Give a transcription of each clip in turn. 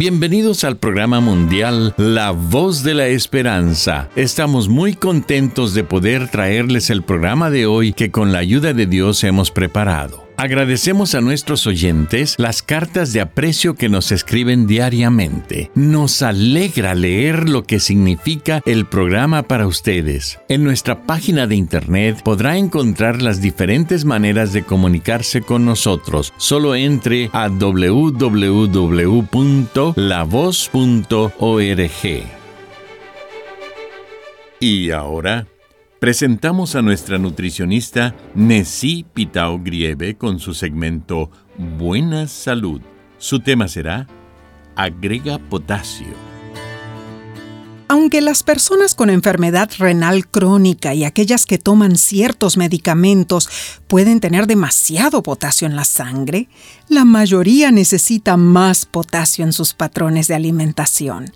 Bienvenidos al programa mundial La Voz de la Esperanza. Estamos muy contentos de poder traerles el programa de hoy que con la ayuda de Dios hemos preparado. Agradecemos a nuestros oyentes las cartas de aprecio que nos escriben diariamente. Nos alegra leer lo que significa el programa para ustedes. En nuestra página de internet podrá encontrar las diferentes maneras de comunicarse con nosotros. Solo entre a www.lavoz.org. Y ahora presentamos a nuestra nutricionista Nessie Pitao Grieve con su segmento Buena Salud. Su tema será Agrega potasio. Aunque las personas con enfermedad renal crónica y aquellas que toman ciertos medicamentos pueden tener demasiado potasio en la sangre, la mayoría necesita más potasio en sus patrones de alimentación.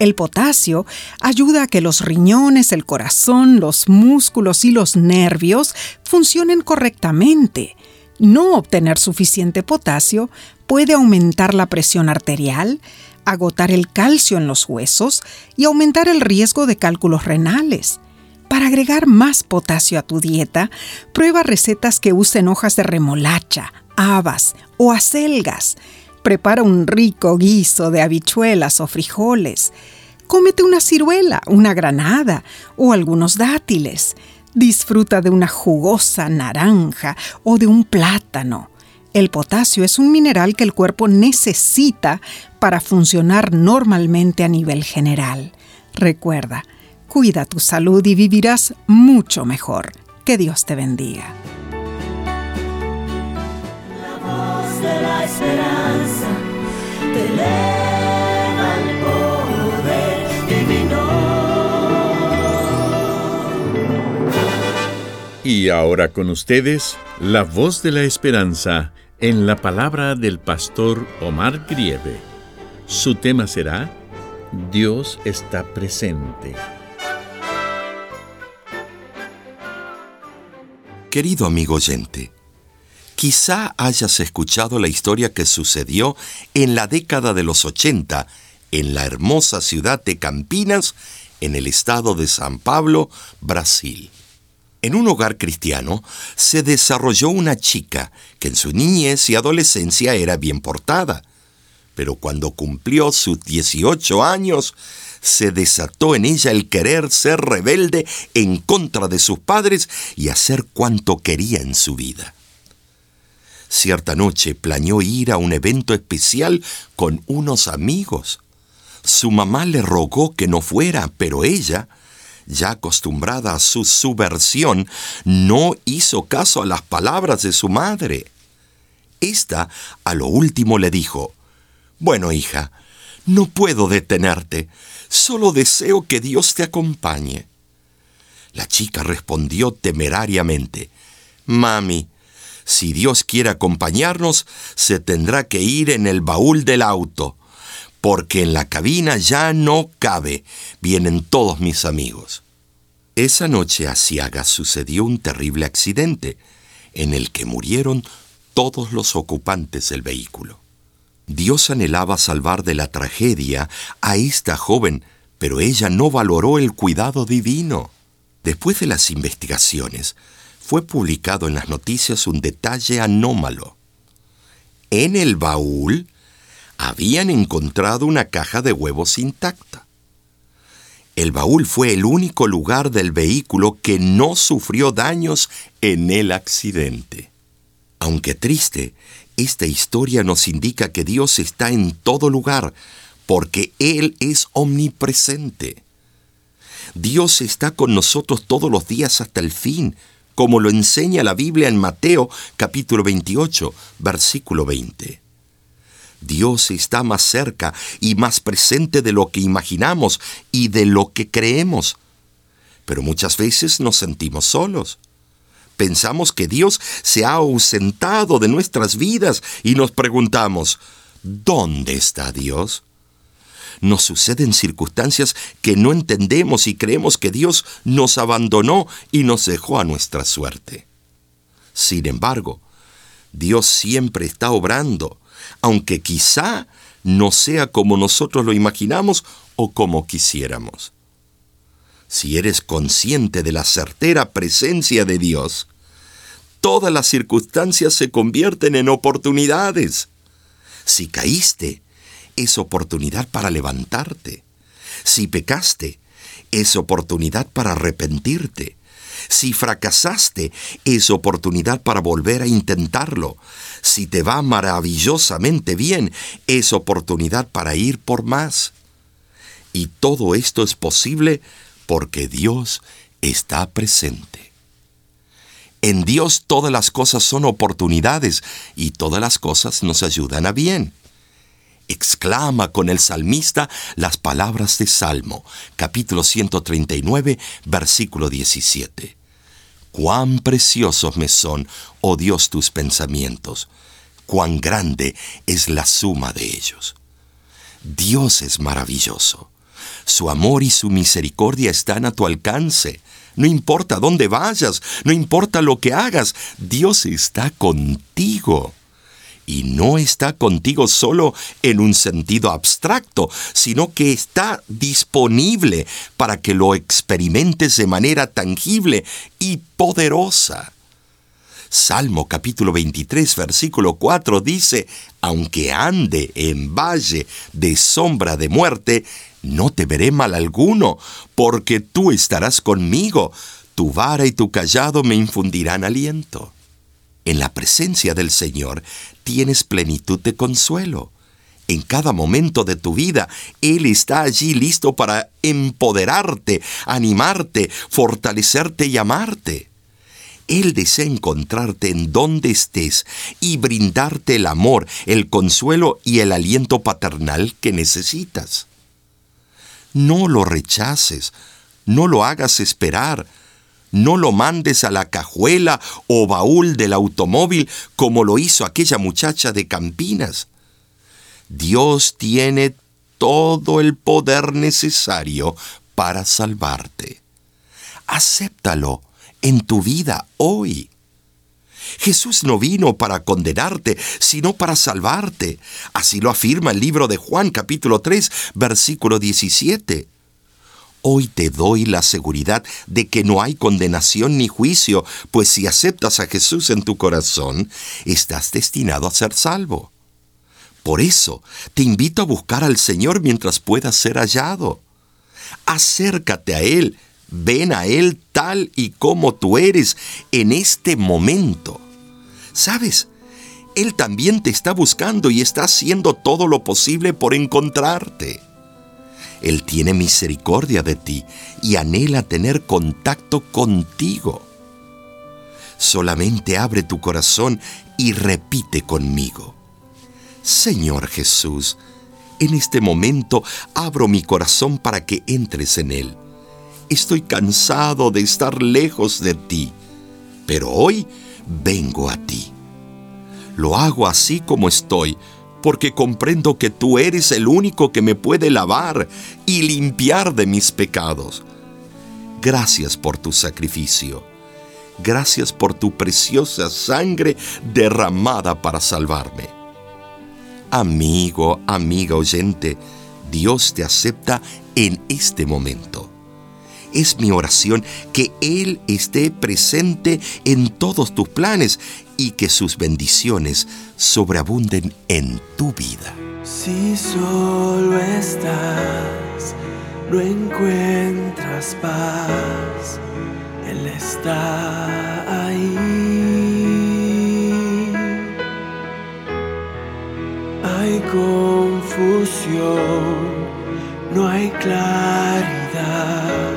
El potasio ayuda a que los riñones, el corazón, los músculos y los nervios funcionen correctamente. No obtener suficiente potasio puede aumentar la presión arterial, agotar el calcio en los huesos y aumentar el riesgo de cálculos renales. Para agregar más potasio a tu dieta, prueba recetas que usen hojas de remolacha, habas o acelgas Prepara un rico guiso de habichuelas o frijoles. Cómete una ciruela, una granada o algunos dátiles. Disfruta de una jugosa naranja o de un plátano. El potasio es un mineral que el cuerpo necesita para funcionar normalmente a nivel general. Recuerda, cuida tu salud y vivirás mucho mejor. Que Dios te bendiga. Esperanza te eleva el poder divino. Y ahora con ustedes, la voz de la esperanza en la palabra del pastor Omar Grieve. Su tema será Dios está presente. Querido amigo oyente, Quizá hayas escuchado la historia que sucedió en la década de los 80 en la hermosa ciudad de Campinas, en el estado de San Pablo, Brasil. En un hogar cristiano se desarrolló una chica que en su niñez y adolescencia era bien portada, pero cuando cumplió sus 18 años, se desató en ella el querer ser rebelde en contra de sus padres y hacer cuanto quería en su vida. Cierta noche planeó ir a un evento especial con unos amigos. Su mamá le rogó que no fuera, pero ella, ya acostumbrada a su subversión, no hizo caso a las palabras de su madre. Esta, a lo último, le dijo, Bueno, hija, no puedo detenerte, solo deseo que Dios te acompañe. La chica respondió temerariamente, Mami, si Dios quiere acompañarnos, se tendrá que ir en el baúl del auto, porque en la cabina ya no cabe. Vienen todos mis amigos. Esa noche a Siaga sucedió un terrible accidente, en el que murieron todos los ocupantes del vehículo. Dios anhelaba salvar de la tragedia a esta joven, pero ella no valoró el cuidado divino. Después de las investigaciones, fue publicado en las noticias un detalle anómalo. En el baúl habían encontrado una caja de huevos intacta. El baúl fue el único lugar del vehículo que no sufrió daños en el accidente. Aunque triste, esta historia nos indica que Dios está en todo lugar, porque Él es omnipresente. Dios está con nosotros todos los días hasta el fin, como lo enseña la Biblia en Mateo capítulo 28, versículo 20. Dios está más cerca y más presente de lo que imaginamos y de lo que creemos. Pero muchas veces nos sentimos solos. Pensamos que Dios se ha ausentado de nuestras vidas y nos preguntamos, ¿dónde está Dios? Nos suceden circunstancias que no entendemos y creemos que Dios nos abandonó y nos dejó a nuestra suerte. Sin embargo, Dios siempre está obrando, aunque quizá no sea como nosotros lo imaginamos o como quisiéramos. Si eres consciente de la certera presencia de Dios, todas las circunstancias se convierten en oportunidades. Si caíste, es oportunidad para levantarte. Si pecaste, es oportunidad para arrepentirte. Si fracasaste, es oportunidad para volver a intentarlo. Si te va maravillosamente bien, es oportunidad para ir por más. Y todo esto es posible porque Dios está presente. En Dios todas las cosas son oportunidades y todas las cosas nos ayudan a bien exclama con el salmista las palabras de Salmo, capítulo 139, versículo 17. Cuán preciosos me son, oh Dios, tus pensamientos, cuán grande es la suma de ellos. Dios es maravilloso. Su amor y su misericordia están a tu alcance. No importa dónde vayas, no importa lo que hagas, Dios está contigo y no está contigo solo en un sentido abstracto, sino que está disponible para que lo experimentes de manera tangible y poderosa. Salmo capítulo 23, versículo 4 dice, Aunque ande en valle de sombra de muerte, no temeré mal alguno, porque tú estarás conmigo, tu vara y tu callado me infundirán aliento. En la presencia del Señor tienes plenitud de consuelo. En cada momento de tu vida, Él está allí listo para empoderarte, animarte, fortalecerte y amarte. Él desea encontrarte en donde estés y brindarte el amor, el consuelo y el aliento paternal que necesitas. No lo rechaces, no lo hagas esperar, no lo mandes a la cajuela o baúl del automóvil como lo hizo aquella muchacha de Campinas. Dios tiene todo el poder necesario para salvarte. Acéptalo en tu vida hoy. Jesús no vino para condenarte, sino para salvarte. Así lo afirma el libro de Juan capítulo 3, versículo 17. Hoy te doy la seguridad de que no hay condenación ni juicio, pues si aceptas a Jesús en tu corazón, estás destinado a ser salvo. Por eso, te invito a buscar al Señor mientras puedas ser hallado. Acércate a Él, ven a Él tal y como tú eres en este momento. ¿Sabes? Él también te está buscando y está haciendo todo lo posible por encontrarte. Él tiene misericordia de ti y anhela tener contacto contigo. Solamente abre tu corazón y repite conmigo. Señor Jesús, en este momento abro mi corazón para que entres en él. Estoy cansado de estar lejos de ti, pero hoy vengo a ti. Lo hago así como estoy, porque comprendo que tú eres el único que me puede lavar y limpiar de mis pecados. Gracias por tu sacrificio. Gracias por tu preciosa sangre derramada para salvarme. Amigo, amiga oyente, Dios te acepta en este momento. Es mi oración que Él esté presente en todos tus planes y que sus bendiciones sobreabunden en tu vida. Si solo estás, no encuentras paz, Él está ahí. Hay confusión, no hay claridad,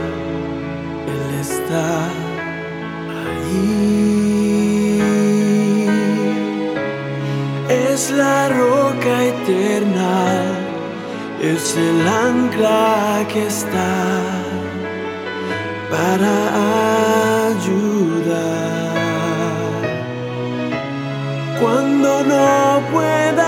está ahí. Es la roca eterna, es el ancla que está para ayudar. Cuando no pueda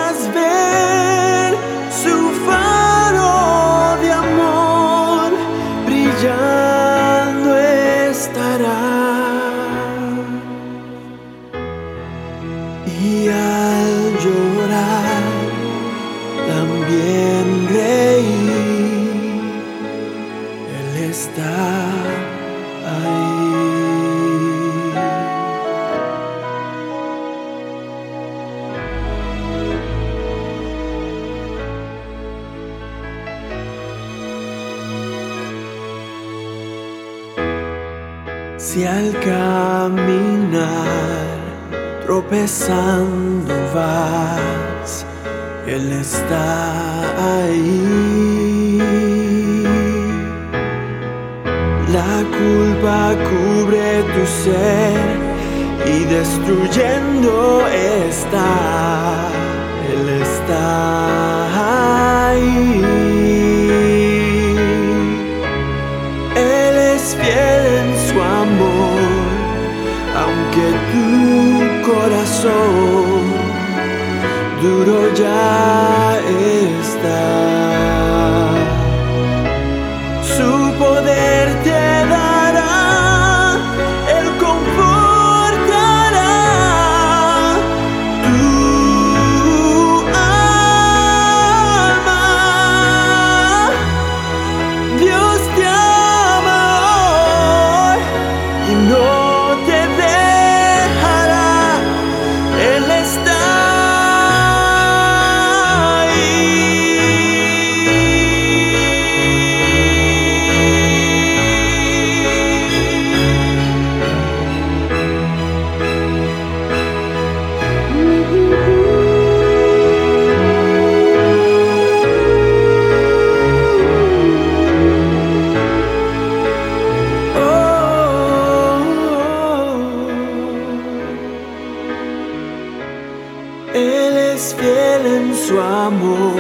Si al caminar tropezando vas, Él está ahí. La culpa cubre tu ser y destruyendo está, Él está ahí. Su amor,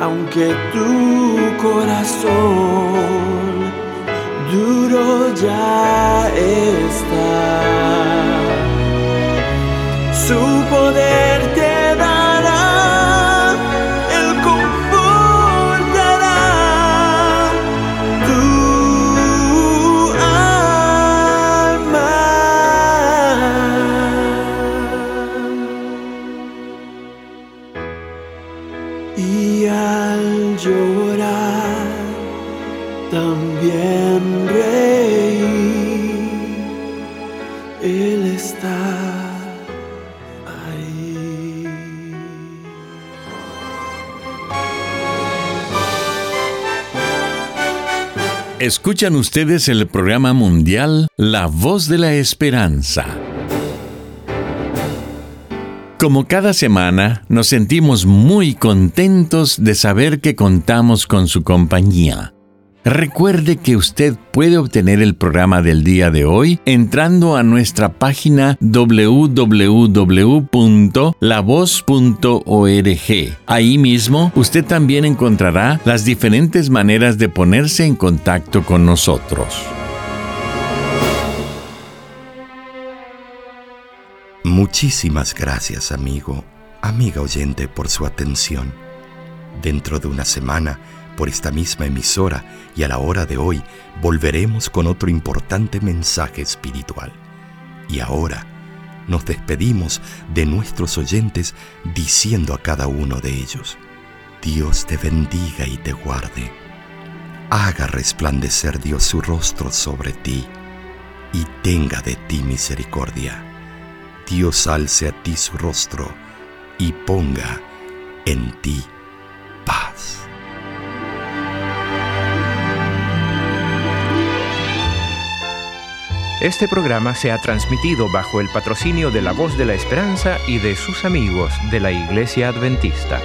aunque tu corazón duro ya está. Su poder te Y al llorar también Él está. Escuchan ustedes el programa mundial La Voz de la Esperanza. Como cada semana, nos sentimos muy contentos de saber que contamos con su compañía. Recuerde que usted puede obtener el programa del día de hoy entrando a nuestra página www.lavoz.org. Ahí mismo usted también encontrará las diferentes maneras de ponerse en contacto con nosotros. Muchísimas gracias, amigo, amiga oyente, por su atención. Dentro de una semana, por esta misma emisora y a la hora de hoy, volveremos con otro importante mensaje espiritual. Y ahora nos despedimos de nuestros oyentes diciendo a cada uno de ellos, Dios te bendiga y te guarde. Haga resplandecer Dios su rostro sobre ti y tenga de ti misericordia. Dios alce a ti su rostro y ponga en ti paz. Este programa se ha transmitido bajo el patrocinio de la Voz de la Esperanza y de sus amigos de la Iglesia Adventista.